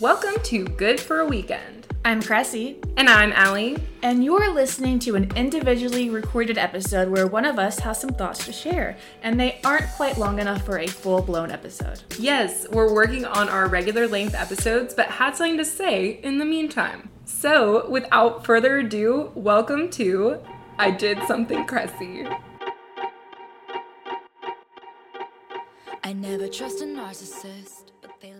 Welcome to Good for a Weekend. I'm Kressie. And I'm Allie. And you're listening to an individually recorded episode where one of us has some thoughts to share, and they aren't quite long enough for a full blown episode. Yes, we're working on our regular length episodes, but had something to say in the meantime. So, without further ado, welcome to I Did Something Kressie. I never trust a narcissist, but they love me.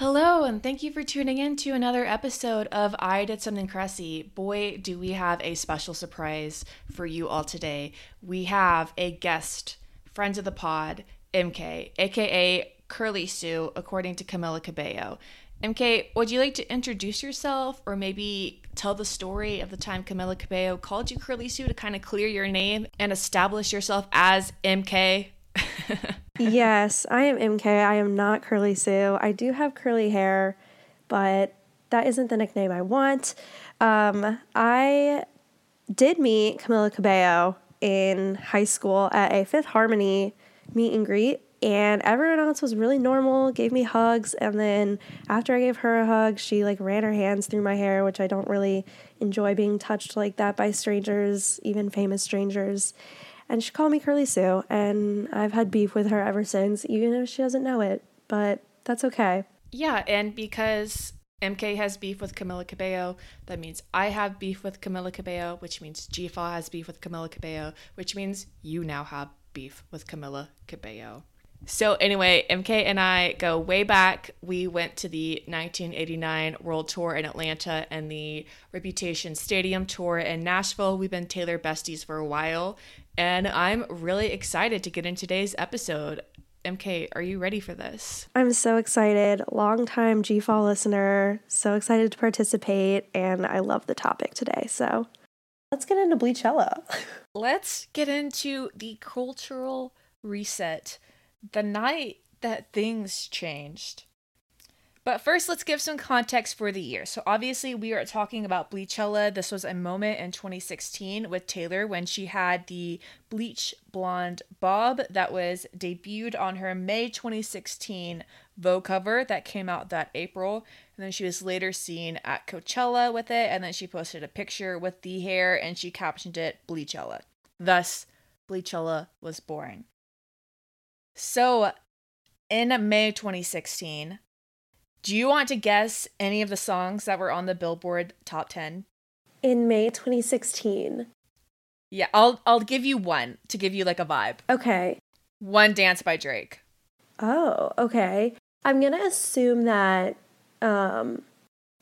Hello, and thank you for tuning in to another episode of I Did Something Kressie. Boy, do we have a special surprise for you all today. We have a guest, friends of the pod, MK, aka Curly Sue, according to Camila Cabello. MK, would you like to introduce yourself or maybe tell the story of the time Camila Cabello called you Curly Sue to kind of clear your name and establish yourself as MK? yes, I am MK. I am not Curly Sue. I do have curly hair, but that isn't the nickname I want. Um, I did meet Camila Cabello in high school at a Fifth Harmony meet and greet, and everyone else was really normal, gave me hugs, and then after I gave her a hug, she like ran her hands through my hair, which I don't really enjoy being touched like that by strangers, even famous strangers. And she called me Curly Sue, and I've had beef with her ever since, even if she doesn't know it. But that's okay. Yeah, and because MK has beef with Camila Cabello, that means I have beef with Camila Cabello, which means GFA has beef with Camila Cabello, which means you now have beef with Camila Cabello. So, anyway, MK and I go way back. We went to the 1989 World Tour in Atlanta and the Reputation Stadium Tour in Nashville. We've been Taylor besties for a while, and I'm really excited to get in today's episode. MK, are you ready for this? I'm so excited. Long time GFAW listener. So excited to participate, and I love the topic today. So let's get into Bleachella. let's get into the cultural reset the night that things changed. But first, let's give some context for the year. So, obviously, we are talking about Bleachella. This was a moment in 2016 with Taylor when she had the bleach blonde bob that was debuted on her May 2016 Vogue cover that came out that April. And then she was later seen at Coachella with it. And then she posted a picture with the hair and she captioned it Bleachella. Thus, Bleachella was born. So, in May 2016, do you want to guess any of the songs that were on the Billboard Top 10? In May 2016. Yeah, I'll I'll give you one to give you like a vibe. Okay. One Dance by Drake. Oh, okay. I'm going to assume that um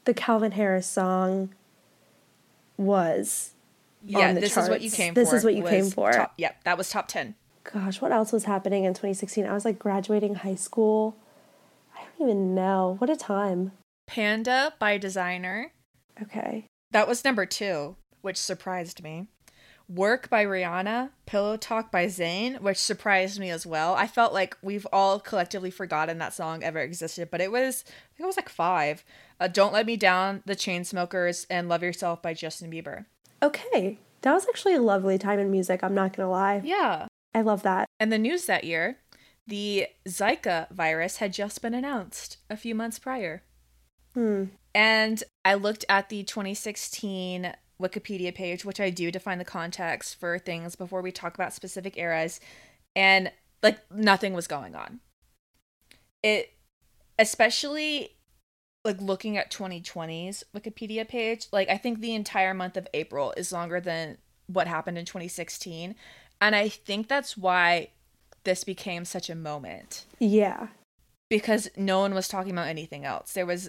the Calvin Harris song was yeah, this charts. is what you came this for. This is what you came for. Top, yep, that was top 10 gosh, what else was happening in 2016? I was like graduating high school. Don't even know. What a time. Panda by Desiigner. Okay. That was number two, which surprised me. Work by Rihanna, Pillow Talk by Zayn, which surprised me as well. I felt like we've all collectively forgotten that song ever existed, but it was, I think it was like five. Uh, Don't Let Me Down, The Chainsmokers, and Love Yourself by Justin Bieber. Okay. That was actually a lovely time in music, I'm not gonna lie. Yeah. I love that. And the news that year, the Zika virus had just been announced a few months prior. Hmm. And I looked at the 2016 Wikipedia page, which I do to find the context for things before we talk about specific eras, and like nothing was going on. It, especially like looking at 2020's Wikipedia page, like I think the entire month of April is longer than what happened in 2016. And I think that's why this became such a moment Yeah. because no one was talking about anything else. There was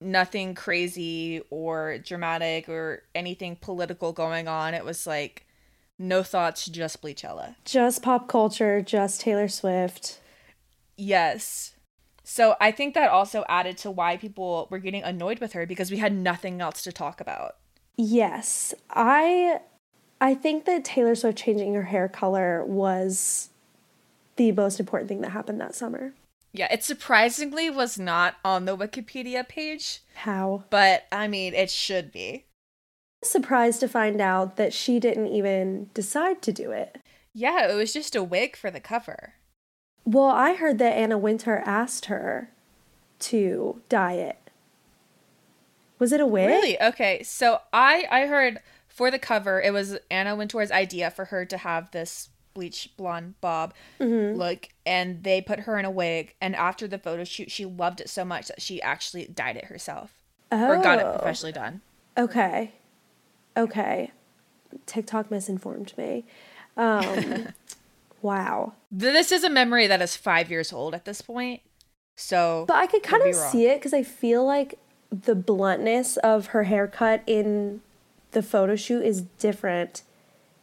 nothing crazy or dramatic or anything political going on. It was like no thoughts, just Bleachella. Just pop culture, just Taylor Swift. Yes. So I think that also added to why people were getting annoyed with her because we had nothing else to talk about. Yes. I I think that Taylor Swift changing her hair color was the most important thing that happened that summer. Yeah, it surprisingly was not on the Wikipedia page, How? but I mean, it should be. Surprised to find out that she didn't even decide to do it. Yeah, it was just a wig for the cover. Well, I heard that Anna Wintour asked her to dye it. Was it a wig? Really? Okay. So I I heard for the cover it was Anna Wintour's idea for her to have this bleach blonde bob look and they put her in a wig and after the photo shoot she loved it so much that she actually dyed it herself or got it Oh. professionally done. Okay. Okay. TikTok misinformed me. Um, wow. This is a memory that is 5 years old at this point. So But I could kind of see it because I feel like the bluntness of her haircut in the photo shoot is different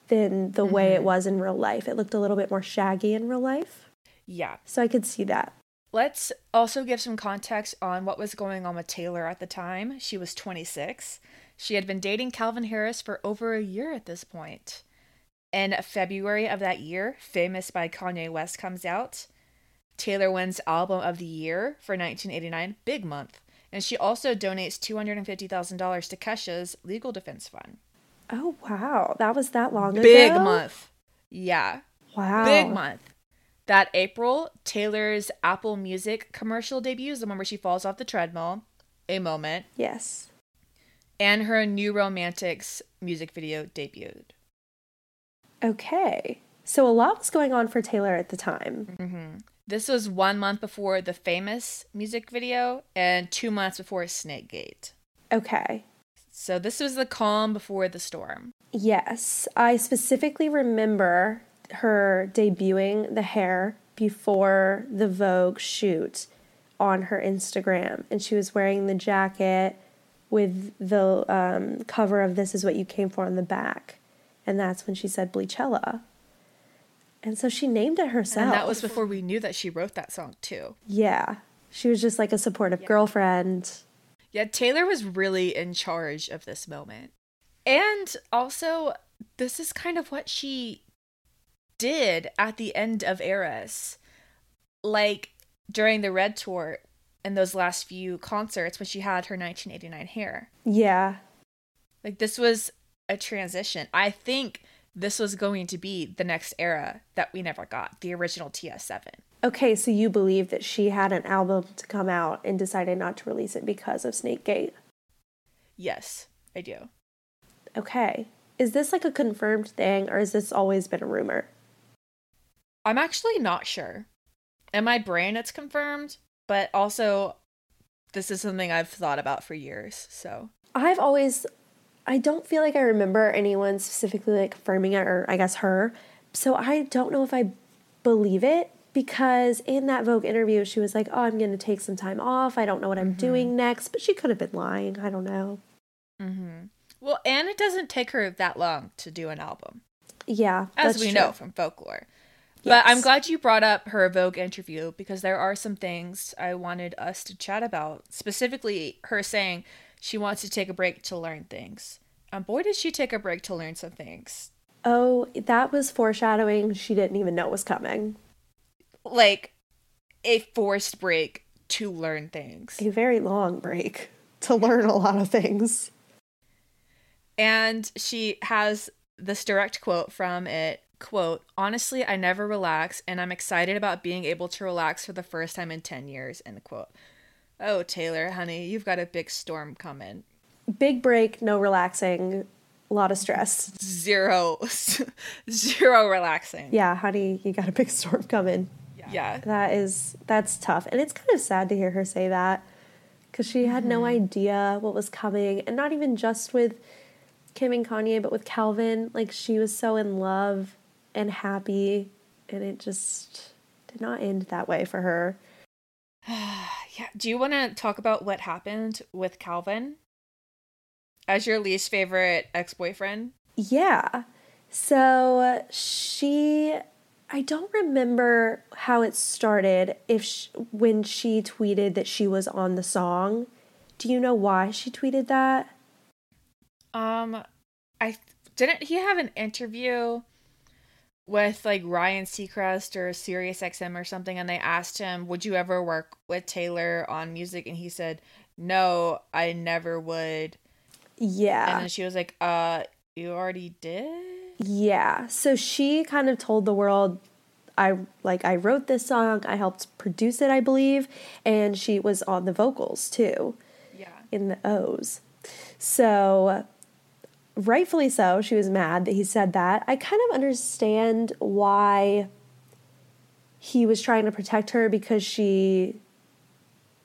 than the way Mm-hmm. it was in real life. It looked a little bit more shaggy in real life. yeah. So I could see that. Let's also give some context on what was going on with Taylor at the time. She was 26. She had been dating Calvin Harris for over a year at this point. In February of that year, Famous by Kanye West comes out. Taylor wins Album of the Year for 1989, big month. And she also donates $250,000 to Kesha's legal defense fund. Oh, wow. That was that long Big ago? Big month. Yeah. Wow. Big month. That April, Taylor's Apple Music commercial debuts, the one where she falls off the treadmill, A Moment, Yes. and her New Romantics music video debuted. Okay. So a lot was going on for Taylor at the time. Mm-hmm. This was one month before the famous music video and two months before Snake Gate. Okay. So this was the calm before the storm. Yes. I specifically remember her debuting the hair before the Vogue shoot on her Instagram. And she was wearing the jacket with the um, cover of This Is What You Came For on the back. And that's when she said Bleachella. And so she named it herself. And that was before we knew that she wrote that song too. Yeah. She was just like a supportive girlfriend. Yeah, Taylor was really in charge of this moment. And also, this is kind of what she did at the end of Eras. Like during the Red Tour and those last few concerts when she had her 1989 hair. Yeah. Like this was a transition. I think this was going to be the next era that we never got, the original TS7. Okay, so you believe that she had an album to come out and decided not to release it because of Snake Gate. Yes, I do. Okay. Is this like a confirmed thing or has this always been a rumor? I'm actually not sure. In my brain, it's confirmed, but also, this is something I've thought about for years. So, I've always I don't feel like I remember anyone specifically like confirming it or I guess her. So I don't know if I believe it because in that Vogue interview she was like, "Oh, I'm going to take some time off. I don't know what I'm doing next." But she could have been lying. I don't know. Mm-hmm. well, and it doesn't take her that long to do an album, Yeah, as we true. know from folklore. But I'm glad you brought up her Vogue interview because there are some things I wanted us to chat about. Specifically, her saying she wants to take a break to learn things. And boy, did she take a break to learn some things. Oh, that was foreshadowing she didn't even know was coming. Like a forced break to learn things. A very long break to learn a lot of things. And she has this direct quote from it quote honestly i never relax and i'm excited about being able to relax for the first time in 10 years end quote oh taylor honey you've got a big storm coming Big break, no relaxing. a lot of stress. Zero, zero relaxing. Yeah, honey, you got a big storm coming. Yeah. That is that's tough, and it's kind of sad to hear her say that because she had no mm-hmm. idea what was coming, and not even just with Kim and Kanye, but with Calvin. Like she was so in love and happy, and it just did not end that way for her. Yeah. Do you want to talk about what happened with Calvin as your least favorite ex boyfriend? Yeah. So she, I don't remember how it started. If sh when she tweeted that she was on the song, do you know why she tweeted that? Um, I didn't he have an interview with like Ryan Seacrest or Sirius XM or something, and they asked him, "Would you ever work with Taylor on music?" And he said, "No, I never would." Yeah. And then she was like, "Uh, you already did." Yeah. So she kind of told the world I like I wrote this song, I helped produce it, I believe, and she was on the vocals too Yeah. in the O's. So rightfully so, she was mad that he said that. I kind of understand why he was trying to protect her because she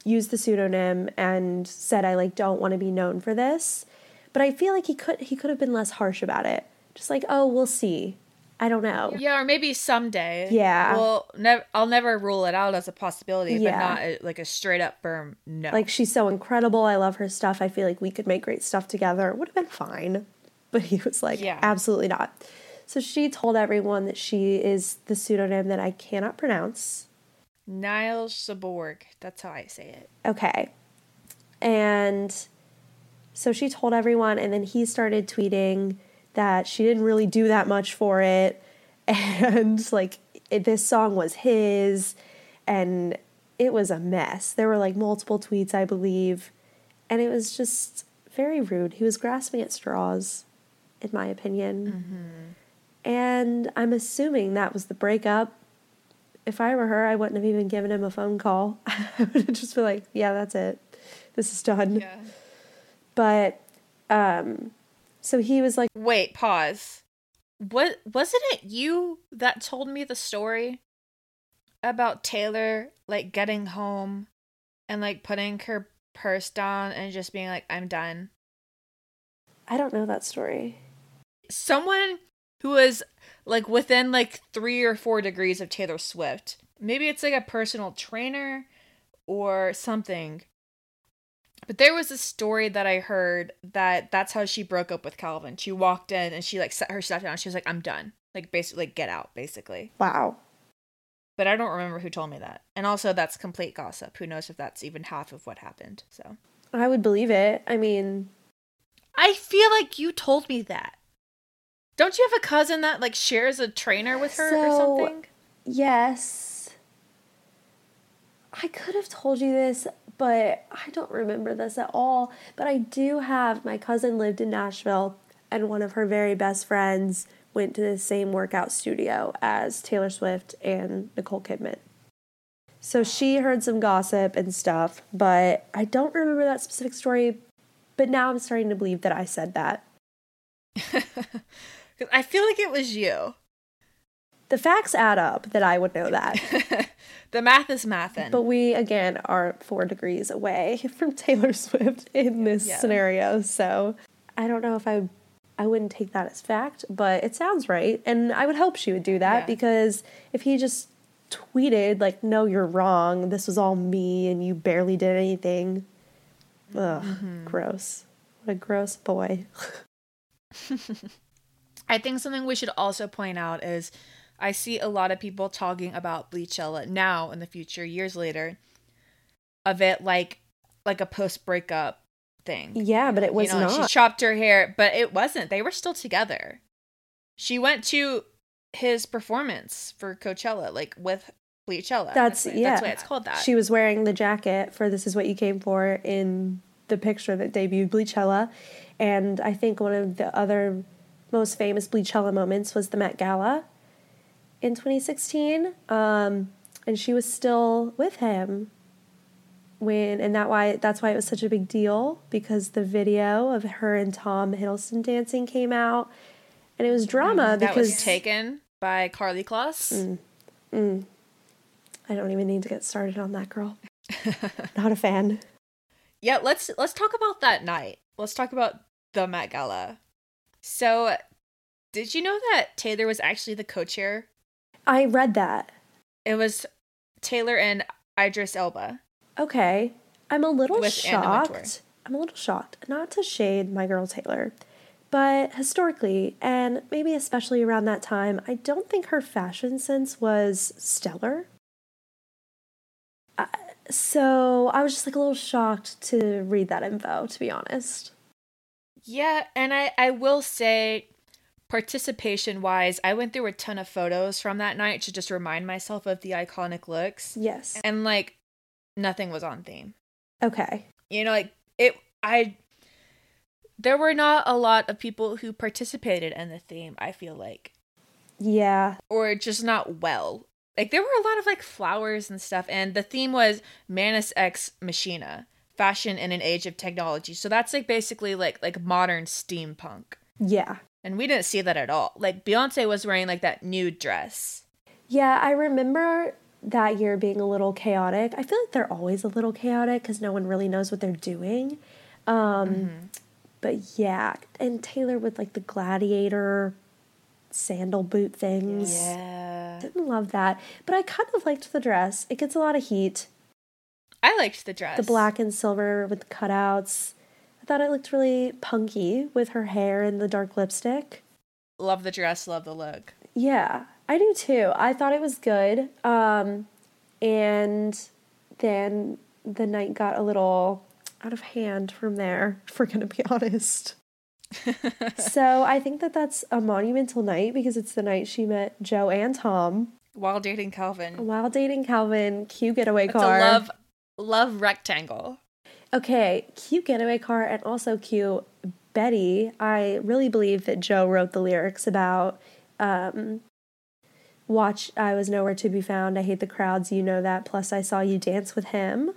used the pseudonym and said I like don't want to be known for this. But I feel like he could he could have been less harsh about it. Just like, "Oh, we'll see." I don't know. Yeah, or maybe someday. Yeah. Well, never. I'll never rule it out as a possibility, Yeah. but not a, like a straight up firm no. Like she's so incredible. I love her stuff. I feel like we could make great stuff together. It would have been fine. But he was like, Yeah. absolutely not. So she told everyone that she is the pseudonym that I cannot pronounce. Niles Saborg. That's how I say it. Okay. And so she told everyone, and then he started tweeting that she didn't really do that much for it. And like it, this song was his, and it was a mess. There were like multiple tweets, I believe, and it was just very rude. He was grasping at straws, in my opinion. And I'm assuming that was the breakup. If I were her, I wouldn't have even given him a phone call. I would have just been like, yeah, that's it. This is done. But um so he was like, Wait, pause. What wasn't it you that told me the story about Taylor like getting home and like putting her purse down and just being like, I'm done? I don't know that story. Someone who is like within like three or four degrees of Taylor Swift. Maybe it's like a personal trainer or something. But there was a story that I heard that that's how she broke up with Calvin. She walked in and she like set her stuff down. She was like, "I'm done." Like basically, like get out, basically. Wow. But I don't remember who told me that. And also, that's complete gossip. Who knows if that's even half of what happened? So I would believe it. I mean, I feel like you told me that. Don't you have a cousin that like shares a trainer with her or something? yes. I could have told you this, but I don't remember this at all. But I do have my cousin lived in Nashville, and one of her very best friends went to the same workout studio as Taylor Swift and Nicole Kidman. So she heard some gossip and stuff, but I don't remember that specific story. But now I'm starting to believe that I said that. I feel like it was you. The facts add up that I would know that. the math is mathin'. But we again are four degrees away from Taylor Swift in this Yeah. scenario, so I don't know if I I wouldn't take that as fact, but it sounds right, and I would hope she would do that Yeah. because if he just tweeted like, "No, you're wrong. This was all me, and you barely did anything," ugh, Mm-hmm. gross. What a gross boy. I think something we should also point out is I see a lot of people talking about Bleachella now in the future, years later, of it like like a post breakup thing. Yeah, but it was you know, not. she chopped her hair, but it wasn't. They were still together. She went to his performance for Coachella, like with Bleachella. That's why- yeah. That's why it's called that. She was wearing the jacket for "This Is What You Came For" in the picture that debuted Bleachella, and I think one of the other most famous Bleachella moments was the Met Gala in 2016, um, and she was still with him. when and that why that's why it was such a big deal because the video of her and Tom Hiddleston dancing came out and it was drama Mm, that because was taken by Karlie Kloss. Mm. I don't even need to get started on that girl. Not a fan. Yeah, let's let's talk about that night. Let's talk about the Met Gala. So, did you know that Taylor was actually the co-chair? I read that. It was Taylor and Idris Elba. Okay. I'm a little With shocked. I'm a little shocked. Not to shade my girl Taylor, but historically, and maybe especially around that time, I don't think her fashion sense was stellar. Uh, so I was just like a little shocked to read that info, to be honest. Yeah, and I I will say participation wise, I went through a ton of photos from that night to just remind myself of the iconic looks. Yes. And like nothing was on theme. Okay. You know, like it I there were not a lot of people who participated in the theme, I feel like. Yeah. Or just not well. Like there were a lot of like flowers and stuff, and the theme was Manus Ex Machina, fashion in an age of technology. So that's like basically like like modern steampunk. Yeah. And we didn't see that at all. Like Beyonce was wearing like that nude dress. Yeah, I remember that year being a little chaotic. I feel like they're always a little chaotic because no one really knows what they're doing. Um, But yeah, and Taylor with like the gladiator sandal boot things. Yeah. Didn't love that. But I kind of liked the dress. It gets a lot of heat. I liked the dress. The black and silver with the cutouts. Thought it looked really punky with her hair and the dark lipstick. Love the dress, love the look. Yeah, I do too. I thought it was good. Um, and then the night got a little out of hand from there, if we're going to be honest. so I think that that's a monumental night because it's the night she met Joe and Tom While dating Calvin. while dating Calvin. Cute getaway It's a car. love love rectangle. Okay, cute getaway car and also cute Betty. I really believe that Joe wrote the lyrics about um, Watch, I was nowhere to be found. I hate the crowds, you know that. Plus, I saw you dance with him.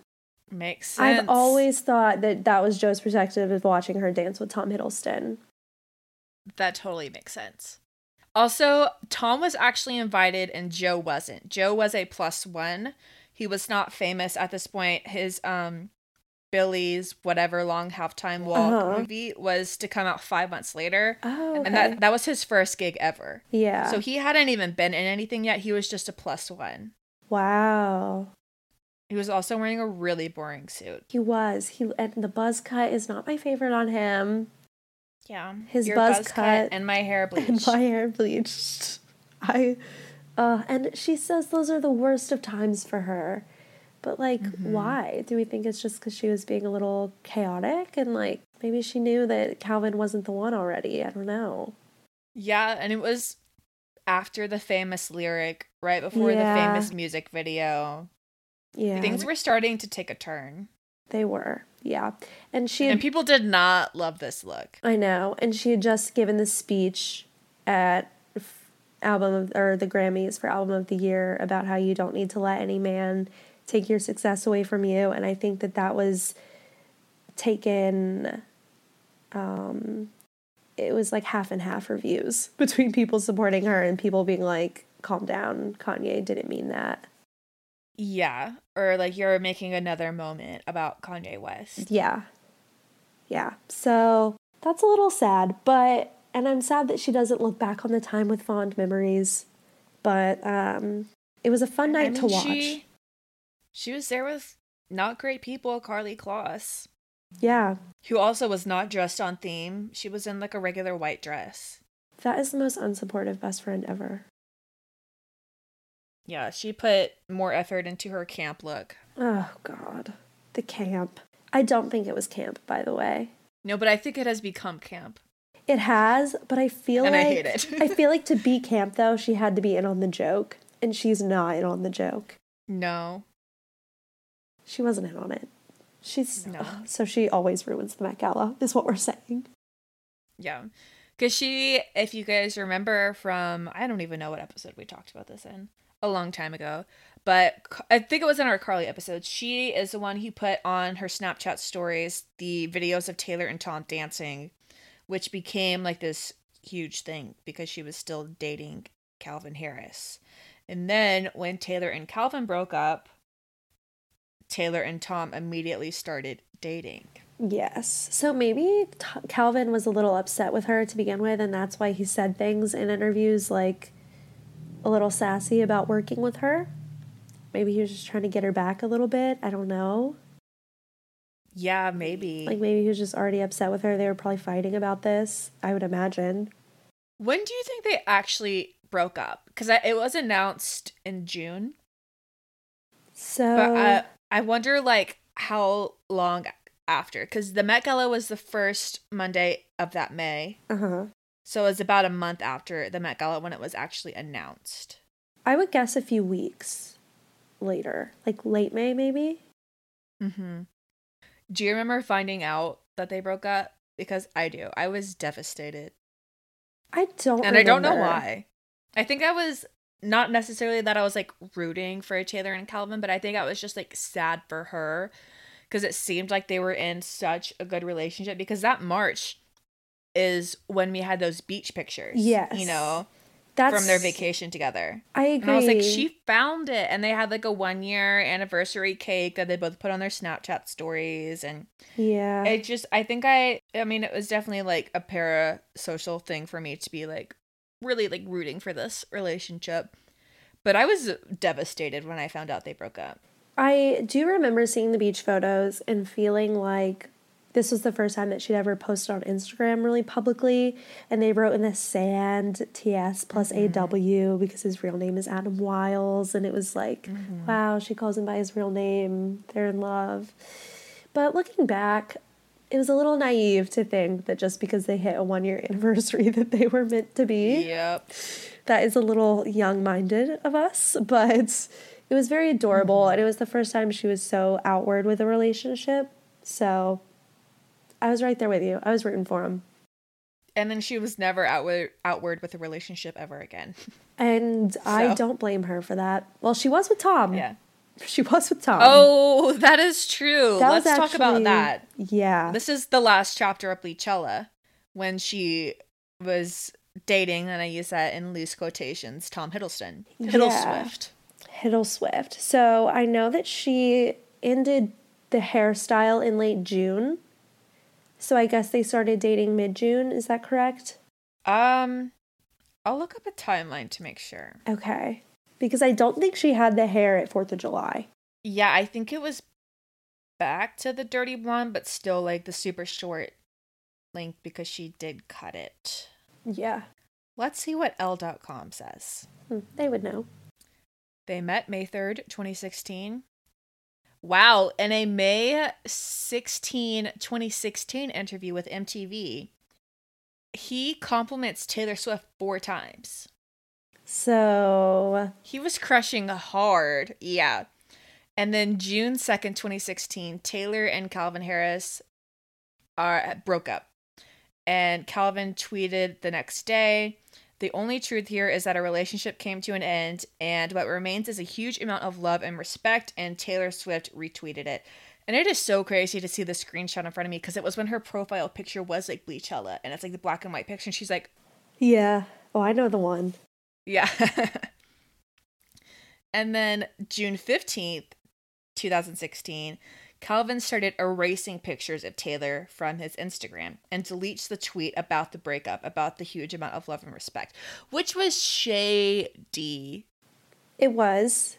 Makes sense. I've always thought that that was Joe's perspective of watching her dance with Tom Hiddleston. That totally makes sense. Also, Tom was actually invited and Joe wasn't. Joe was a plus one. He was not famous at this point. His um Billy's whatever long halftime walk Uh-huh. movie was to come out five months later. Oh, okay. And that that was his first gig ever. yeah. So he hadn't even been in anything yet. He was just a plus one. wow. He was also wearing a really boring suit. He was. He and the buzz cut is not my favorite on him. Yeah. His buzz buzz cut and my hair bleached. and my hair bleached. I uh and she says those are the worst of times for her. But like mm-hmm. why? Do we think it's just cuz she was being a little chaotic and like maybe she knew that Calvin wasn't the one already. I don't know. Yeah, and it was after the famous lyric, right before Yeah. the famous music video. Yeah. Things were starting to take a turn. they were. Yeah. And she had And people did not love this look. I know. And she had just given the speech at album of, or the Grammys for album of the year about how you don't need to let any man take your success away from you. And I think that that was taken. Um, it was like half and half reviews between people supporting her and people being like, "Calm down, Kanye didn't mean that." Yeah, or like you're making another moment about Kanye West. Yeah. Yeah. So that's a little sad, but and I'm sad that she doesn't look back on the time with fond memories. But um it was a fun night I mean, to watch. She, she was there with not great people, Karlie Kloss, Yeah. who also was not dressed on theme. She was in like a regular white dress. That is the most unsupportive best friend ever. Yeah, she put more effort into her camp look. Oh god. The camp. I don't think it was camp, by the way. No, but I think it has become camp. It has, but I feel like And I hate it. I feel like to be camp though, she had to be in on the joke, and she's not in on the joke. No. She wasn't in on it. She's No. ugh, so she always ruins the Met Gala, is what we're saying. Yeah. Because she, if you guys remember from, I don't even know what episode we talked about this in, a long time ago, but I think it was in our Karlie episode. She is the one who put on her Snapchat stories the videos of Taylor and Tom dancing, which became like this huge thing because she was still dating Calvin Harris. And then when Taylor and Calvin broke up, Taylor and Tom immediately started dating. Yes. So maybe T- Calvin was a little upset with her to begin with, and that's why he said things in interviews like a little sassy about working with her. Maybe he was just trying to get her back a little bit. I don't know. Yeah, maybe. Like maybe he was just already upset with her. They were probably fighting about this, I would imagine. when do you think they actually broke up? Because it was announced in June. So But I, I wonder like how long after because the Met Gala was the first Monday of that May, uh-huh. so it was about a month after the Met Gala when it was actually announced. I would guess a few weeks later, like late May maybe. Mm-hmm. Do you remember finding out that they broke up? Because I do. I was devastated, I don't and I don't know why. I think I was not necessarily that I was like rooting for Taylor and Calvin, but I think I was just like sad for her because it seemed like they were in such a good relationship. Because that March is when we had those beach pictures. Yes. you know, That's from their vacation together. I agree. And I was like, she found it. And they had like a one year anniversary cake that they both put on their Snapchat stories. And Yeah. it just, I think I, I mean, it was definitely like a parasocial thing for me to be like really like rooting for this relationship. But I was devastated when I found out they broke up. I do remember seeing the beach photos and feeling like this was the first time that she'd ever posted on Instagram really publicly. And they wrote in the sand TS plus AW mm-hmm. because his real name is Adam Wiles. And it was like, mm-hmm. wow, she calls him by his real name. They're in love. But looking back, it was a little naive to think that just because they hit a one year anniversary that they were meant to be Yep. that is a little young minded of us, but it was very adorable. Mm-hmm. And it was the first time she was so outward with a relationship. So I was right there with you. I was rooting for him. And then she was never outward outward with a relationship ever again. And I don't blame her for that. Well, she was with Tom. yeah. She was with Tom. Oh, that is true. That Let's was talk about that. Yeah. This is the last chapter of Bleachella when she was dating, and I use that in loose quotations, Tom Hiddleston. Yeah. Hiddleswift. Hiddle Swift. So I know that she ended the hairstyle in late June. So I guess they started dating mid June. Is that correct? Um, I'll look up a timeline to make sure. Okay. Because I don't think she had the hair at 4th of July. Yeah, I think it was back to the dirty blonde, but still like the super short length because she did cut it. Yeah. Let's see what Elle.com says. Hmm, They would know. They met May 3rd, 2016. Wow, in a May 16, 2016 interview with MTV, he compliments Taylor Swift four times. So, He was crushing hard. Yeah. And then June 2nd, 2016, Taylor and Calvin Harris are broke up. And Calvin tweeted the next day, the only truth here is that our relationship came to an end, and what remains is a huge amount of love and respect. And Taylor Swift retweeted it. And it is so crazy to see the screenshot in front of me because it was when her profile picture was like Bleachella, and it's like the black and white picture. And she's like, yeah. Oh, I know the one. Yeah. and then June 15th, 2016, Calvin started erasing pictures of Taylor from his Instagram and deletes the tweet about the breakup, about the huge amount of love and respect, which was shady. It was.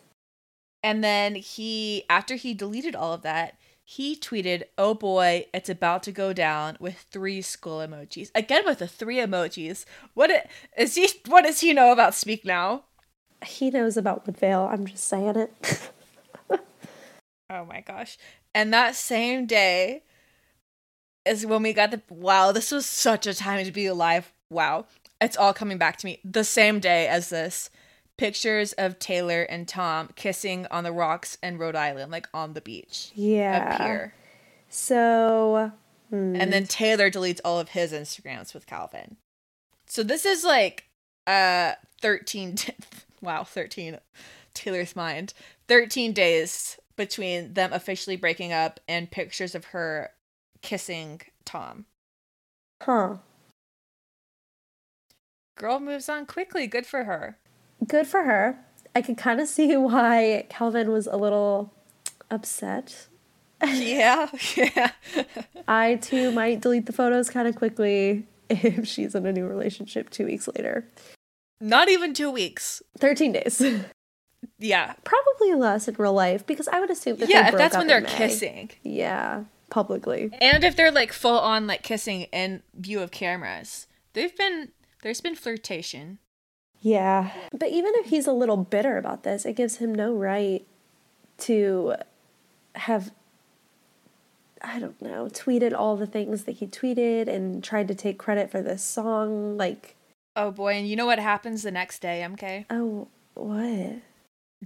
And then he, after he deleted all of that, he tweeted, "Oh boy, it's about to go down" with three skull emojis. Again with the three emojis. What i- he? What does he know about Speak Now? He knows about Woodvale. I'm just saying it. Oh my gosh. And that same day is when we got the wow, this was such a time to be alive. Wow. It's all coming back to me. The same day as this, pictures of Taylor and Tom kissing on the rocks in Rhode Island, like on the beach. yeah. Up here. So, hmm, And then Taylor deletes all of his Instagrams with Calvin. So this is like uh 13 di- wow, 13. Taylor's mind. 13 days between them officially breaking up and pictures of her kissing Tom. Huh. Girl moves on quickly. Good for her. Good for her. I could kind of see why Calvin was a little upset. yeah, yeah. I too might delete the photos kind of quickly if she's in a new relationship two weeks later. Not even two weeks. 13 days. Yeah. Probably less in real life because I would assume that Yeah, if that's when they're May. kissing. Yeah, publicly. And if they're like full on like kissing in view of cameras. They've been there's been flirtation. Yeah. But even if he's a little bitter about this, it gives him no right to have, I don't know, tweeted all the things that he tweeted and tried to take credit for this song. Like, Oh boy, and you know what happens the next day, MK? oh, what?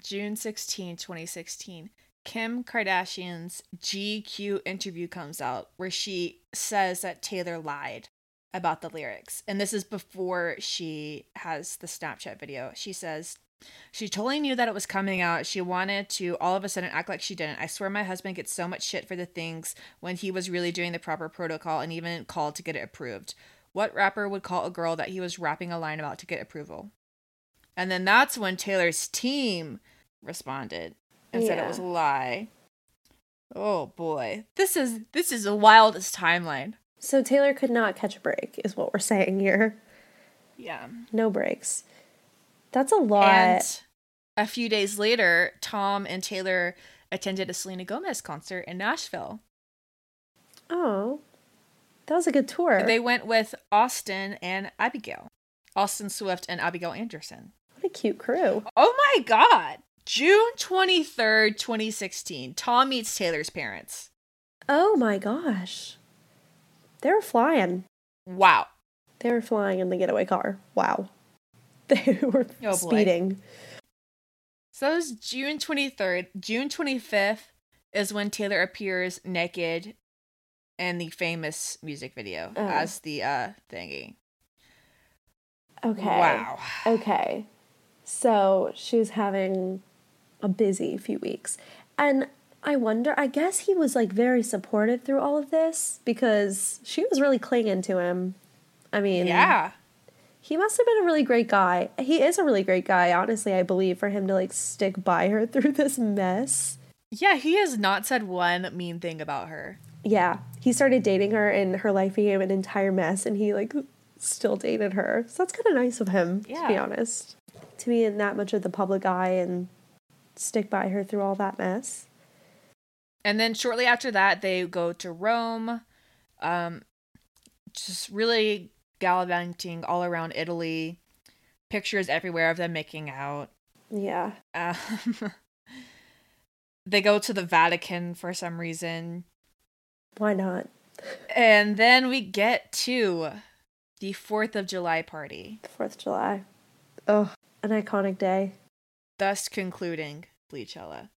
June 16, 2016. Kim Kardashian's GQ interview comes out where she says that Taylor lied about the lyrics. And this is before she has the Snapchat video. She says, She totally knew that it was coming out. She wanted to all of a sudden act like she didn't. I swear my husband gets so much shit for the things when he was really doing the proper protocol and even called to get it approved. What rapper would call a girl that he was rapping a line about to get approval? And then that's when Taylor's team responded and said it was a lie. Oh boy. This is this is the wildest timeline. So Taylor could not catch a break, is what we're saying here. Yeah. No breaks. That's a lot. And a few days later, Tom and Taylor attended a Selena Gomez concert in Nashville. oh, that was a good tour. They went with Austin and Abigail. Austin Swift and Abigail Anderson. what a cute crew. Oh my god. June 23rd, 2016. Tom meets Taylor's parents. Oh my gosh. They were flying. Wow. They were flying in the getaway car. Wow. They were Oh, speeding. So that was June 23rd. June 25th is when Taylor appears naked in the famous music video Oh. as the uh thingy. Okay. Wow. Okay. So she was having a busy few weeks. And I wonder, I guess he was like very supportive through all of this because she was really clinging to him. I mean, Yeah. he must have been a really great guy. He is a really great guy, honestly, I believe, for him to like stick by her through this mess. Yeah, he has not said one mean thing about her. Yeah, he started dating her and her life became an entire mess and he like still dated her. So that's kind of nice of him, to be honest. To be in that much of the public eye and stick by her through all that mess. And then shortly after that, they go to Rome, um, just really gallivanting all around Italy. Pictures everywhere of them making out. Yeah. Um, they go to the Vatican for some reason. Why not? And then we get to the 4th of July party, The 4th of July. Oh, an iconic day. thus concluding Bleachella.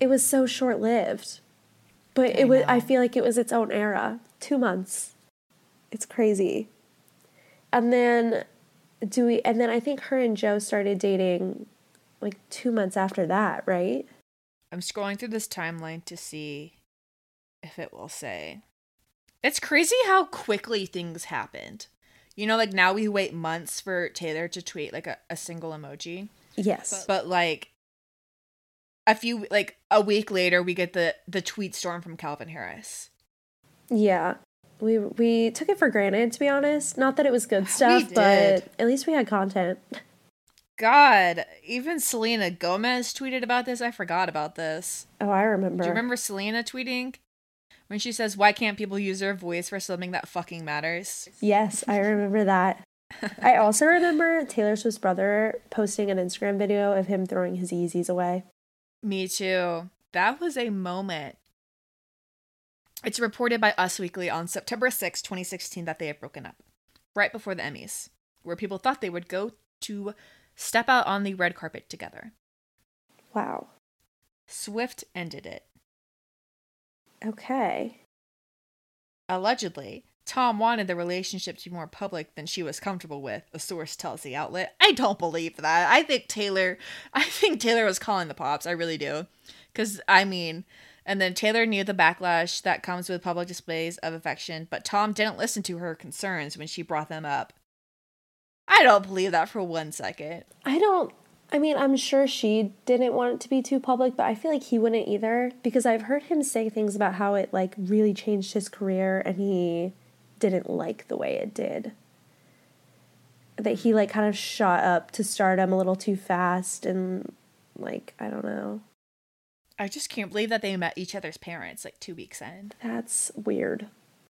It was so short lived. But I it was I feel like it was its own era. Two months. It's crazy. And then do we and then I think her and Joe started dating like two months after that, right? I'm scrolling through this timeline to see if it will say. It's crazy how quickly things happened. You know, like now we wait months for Taylor to tweet like a, a single emoji. Yes. But like a few like a week later we get the the tweet storm from Calvin Harris. yeah. We we took it for granted to be honest. Not that it was good stuff, but at least we had content. God, even Selena Gomez tweeted about this. I forgot about this. Oh, I remember. Do you remember Selena tweeting when she says, "Why can't people use their voice for something that fucking matters?" Yes, I remember that. I also remember Taylor Swift's brother posting an Instagram video of him throwing his Yeezys away. Me too. That was a moment. It's reported by Us Weekly on September 6, 2016, that they have broken up right before the Emmys, where people thought they would go to step out on the red carpet together. Wow. Swift ended it. Okay. Allegedly, Tom wanted the relationship to be more public than she was comfortable with, a source tells the outlet. I don't believe that. I think Taylor I think Taylor was calling the pops. I really do. Cuz I mean, and then Taylor knew the backlash that comes with public displays of affection, but Tom didn't listen to her concerns when she brought them up. I don't believe that for one second. I don't. I mean, I'm sure she didn't want it to be too public, but I feel like he wouldn't either because I've heard him say things about how it like really changed his career and he didn't like the way it did. That he like kind of shot up to stardom a little too fast and like I don't know. I just can't believe that they met each other's parents like 2 weeks in. That's weird.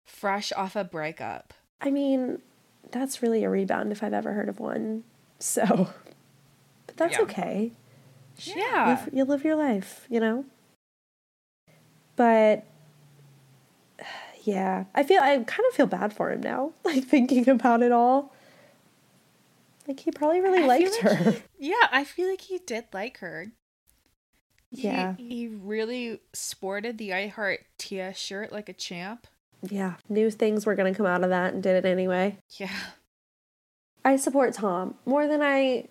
Fresh off a breakup. I mean, that's really a rebound if I've ever heard of one. So, but that's Yeah. okay. Yeah. Live, you live your life, you know? But yeah, I feel I kind of feel bad for him now, like thinking about it all. Like he probably really I liked like her. he- yeah, I feel like he did like her. Yeah. He, really sported the I Heart Tia shirt like a champ. Yeah, knew things were going to come out of that and did it anyway. Yeah. I support Tom more than I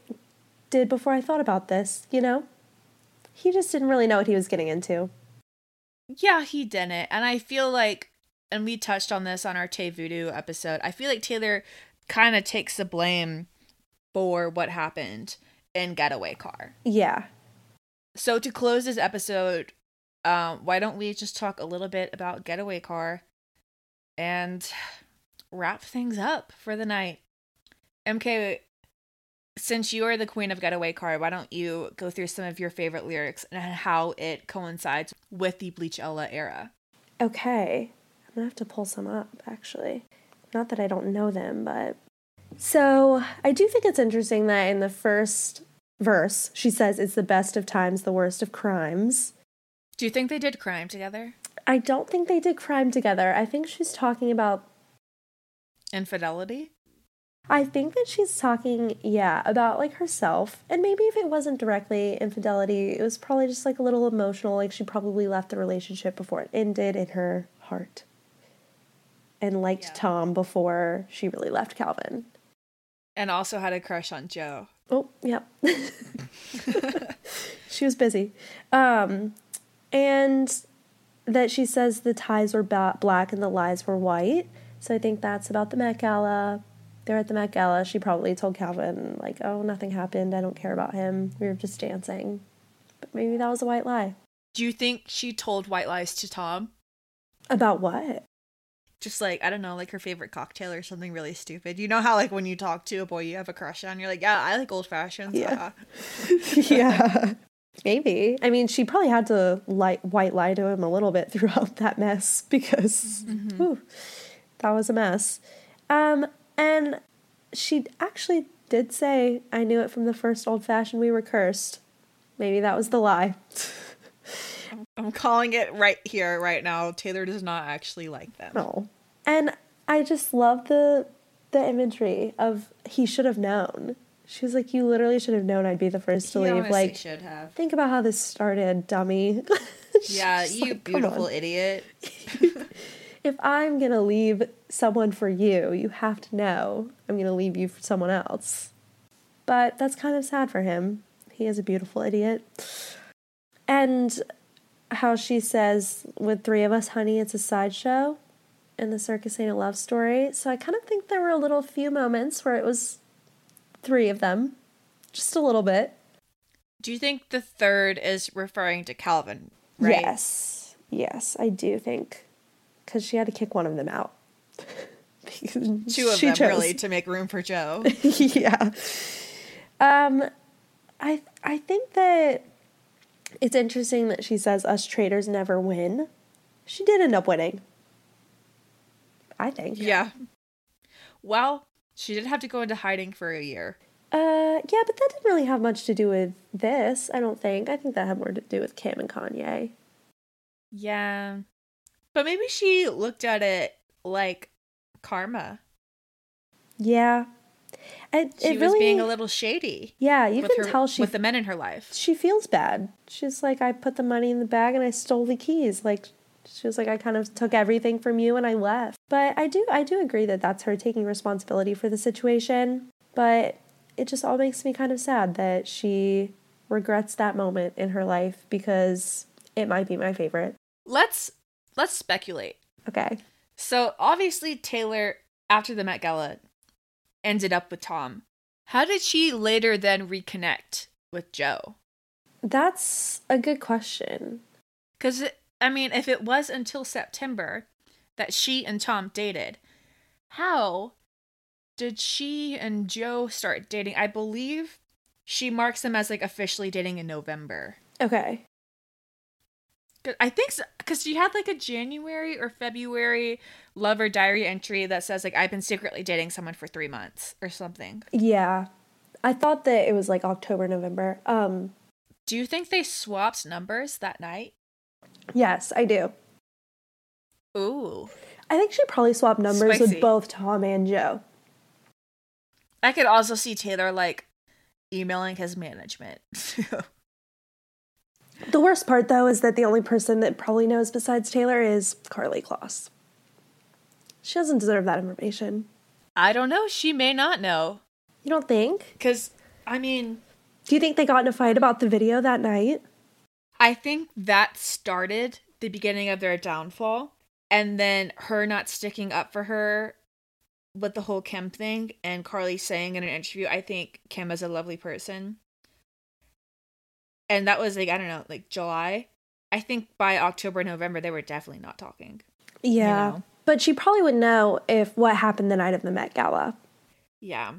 did before I thought about this, you know? He just didn't really know what he was getting into. Yeah, he didn't. And I feel like, and we touched on this on our Tay Voodoo episode, I feel like Taylor kind of takes the blame for what happened in Getaway Car. Yeah. So to close this episode, um, why don't we just talk a little bit about Getaway Car and wrap things up for the night? MK, since you are the queen of Getaway Car, why don't you go through some of your favorite lyrics and how it coincides with the Bleachella era? Okay. I'm gonna have to pull some up, actually. Not that I don't know them, but. So, I do think it's interesting that in the first verse, she says it's the best of times, the worst of crimes. Do you think they did crime together? I don't think they did crime together. I think she's talking about. Infidelity? I think that she's talking, yeah, about like herself. And maybe if it wasn't directly infidelity, it was probably just like a little emotional. Like she probably left the relationship before it ended in her heart. And liked Yeah. Tom before she really left Calvin. And also had a crush on Joe. Oh, yep. she was busy. Um, and that she says the ties were ba- black and the lies were white. So I think that's about the Met Gala. They're at the Met Gala. She probably told Calvin, like, oh, nothing happened. I don't care about him. We were just dancing. But maybe that was a white lie. Do you think she told white lies to Tom? About what? Just like, I don't know, like her favorite cocktail or something really stupid. You know how, like, when you talk to a boy you have a crush on, you're like, yeah, I like old fashions. Yeah. haha." yeah. Maybe. I mean, she probably had to light, white lie to him a little bit throughout that mess because whew, that was a mess. Um, and she actually did say, I knew it from the first old fashioned we were cursed. Maybe that was the lie. I'm calling it right here, right now. Taylor does not actually like them. No. And I just love the the imagery of he should have known. She was like, You literally should have known I'd be the first to He leave. Like should have. think about how this started, dummy. Yeah, you like, beautiful idiot. if I'm gonna leave someone for you, you have to know I'm gonna leave you for someone else. But that's kind of sad for him. He is a beautiful idiot. And how she says, with three of us, honey, it's a sideshow. And the circus ain't a love story. So I kind of think there were a little few moments where it was three of them. Just a little bit. Do you think the third is referring to Calvin? Right? Yes. Yes, I do think. Because she had to kick one of them out. Because Two of them, chose- really, to make room for Joe. yeah. Um, I I think that it's interesting that she says us traitors never win. She did end up winning. I think. yeah. Well, she did have to go into hiding for a year. Uh, yeah, but that didn't really have much to do with this. I don't think. I think that had more to do with Kim and Kanye. Yeah. But maybe she looked at it like karma. Yeah. It, She it was being a little shady. Yeah, you can her, tell she with the men in her life. she feels bad. She's like, I put the money in the bag and I stole the keys. Like, She was like, I kind of took everything from you and I left. But I do, I do agree that that's her taking responsibility for the situation. But it just all makes me kind of sad that she regrets that moment in her life because it might be my favorite. Let's let's speculate. Okay. So obviously Taylor, after the Met Gala, ended up with Tom. How did she later then reconnect with Joe? That's a good question. Because I mean, if it was until September that she and Tom dated, how did she and Joe start dating? I believe she marks them as like officially dating in November. Okay. I think because she had like a January or February lover diary entry that says like I've been secretly dating someone for three months or something. Yeah. I thought that it was like October, November. Um, Do you think they swapped numbers that night? yes, I do. Ooh, I think she probably swapped numbers Spicy. with both Tom and Joe. I could also see Taylor like emailing his management. The worst part, though, is that the only person that probably knows besides Taylor is Karlie Kloss. She doesn't deserve that information. I don't know. She may not know You don't think? because I mean, Do you think they got in a fight about the video that night? I think that started the beginning of their downfall, and then her not sticking up for her with the whole Kim thing, and Karlie saying in an interview, "I think Kim is a lovely person," and that was like I don't know, like July. I think by October, November, they were definitely not talking. Yeah. know. But she probably would know if what happened the night of the Met Gala. Yeah,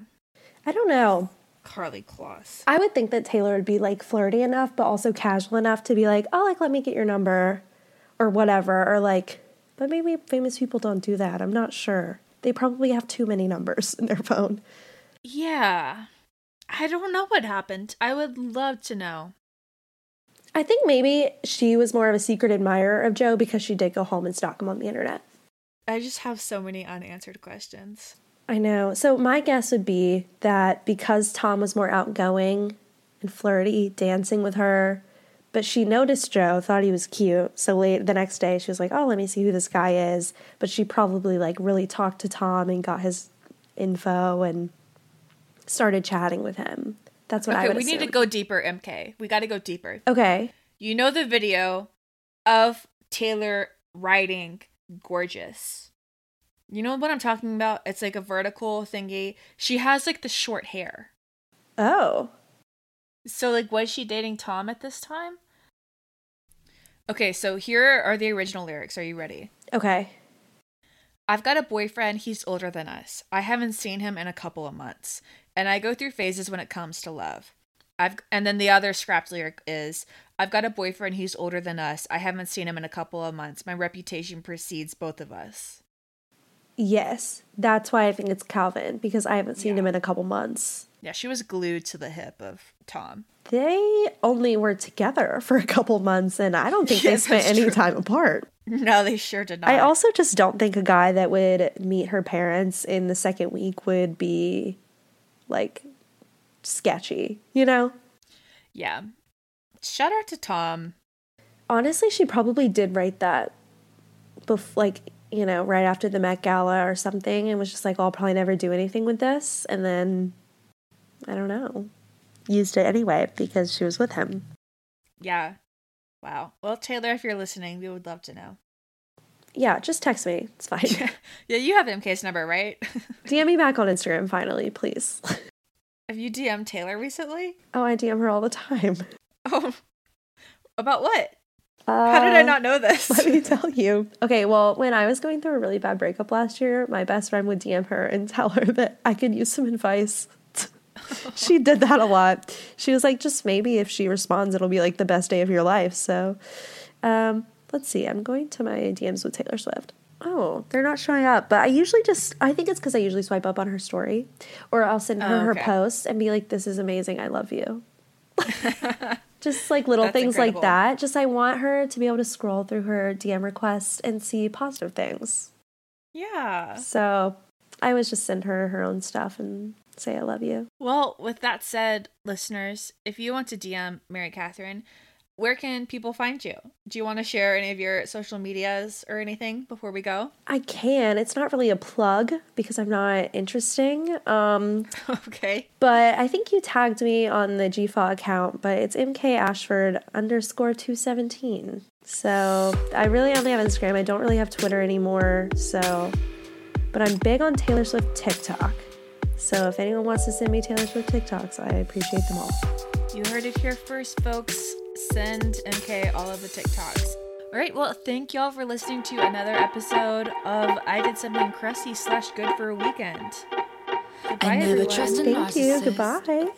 I don't know. Karlie Kloss. I would think that Taylor would be like flirty enough, but also casual enough to be like, oh, like, let me get your number or whatever. Or like, but maybe famous people don't do that. I'm not sure. They probably have too many numbers in their phone. Yeah, I don't know what happened. I would love to know. I think maybe she was more of a secret admirer of Joe because she did go home and stalk him on the internet. I just have so many unanswered questions. I know. So my guess would be that because Tom was more outgoing and flirty, dancing with her, but she noticed Joe, thought he was cute. So late the next day, she was like, "Oh, let me see who this guy is." But she probably like really talked to Tom and got his info and started chatting with him. That's what I Okay, would we need to go deeper, MK. We got to go deeper. Okay. You know the video of Taylor writing gorgeous. You know what I'm talking about? It's like a vertical thingy. She has like the short hair. Oh. So like was she dating Tom at this time? Okay, so here are the original lyrics. Are you ready? Okay. I've got a boyfriend, he's older than us. I haven't seen him in a couple of months. And I go through phases when it comes to love. I've and then the other scrapped lyric is I've got a boyfriend, he's older than us. I haven't seen him in a couple of months. My reputation precedes both of us. Yes. That's why I think it's Calvin because I haven't seen him in a couple months. Yeah, she was glued to the hip of Tom. They only were together for a couple months, and I don't think they spent any true. time apart. No, they sure did not. I also just don't think a guy that would meet her parents in the second week would be like sketchy, you know? Yeah. Shout out to Tom. Honestly, she probably did write that bef- like, you know, right after the Met Gala or something and was just like, oh, I'll probably never do anything with this. And then, I don't know, used it anyway because she was with him. Yeah. Wow. Well, Taylor, if you're listening, we would love to know. Yeah, just text me. It's fine. Yeah, you have MK's number, right? DM me back on Instagram finally, please. have you DM'd Taylor recently? Oh, I DM her all the time. Oh, about what? How did I Uh, not know this? Let me tell you. Okay, well, when I was going through a really bad breakup last year, my best friend would DM her and tell her that I could use some advice. she did that a lot. She was like, just maybe if she responds, it'll be like the best day of your life. So, um, let's see. I'm going to my DMs with Taylor Swift. Oh, they're not showing up, but I usually just, I think it's because I usually swipe up on her story or I'll send her Oh, her okay. posts and be like, this is amazing. I love you. just like little That's things incredible. like that. Just I want her to be able to scroll through her DM requests and see positive things. yeah. So I always just send her her own stuff and say I love you. Well, with that said, listeners, if you want to DM Mary Catherine, where can people find you? Do you want to share any of your social medias or anything before we go? I can. It's not really a plug because I'm not interesting. Um, okay. but I think you tagged me on the GFA account, but it's MK Ashford underscore 217. So I really only have Instagram. I don't really have Twitter anymore. So, but I'm big on Taylor Swift TikTok. So if anyone wants to send me Taylor Swift TikToks, I appreciate them all. You heard it here first, folks. Send MK all of the TikToks. All right, well, thank y'all for listening to another episode of I Did Something Kressie slash Good for a Weekend. Goodbye, I never everyone. trust a Thank you. narcissist, Goodbye.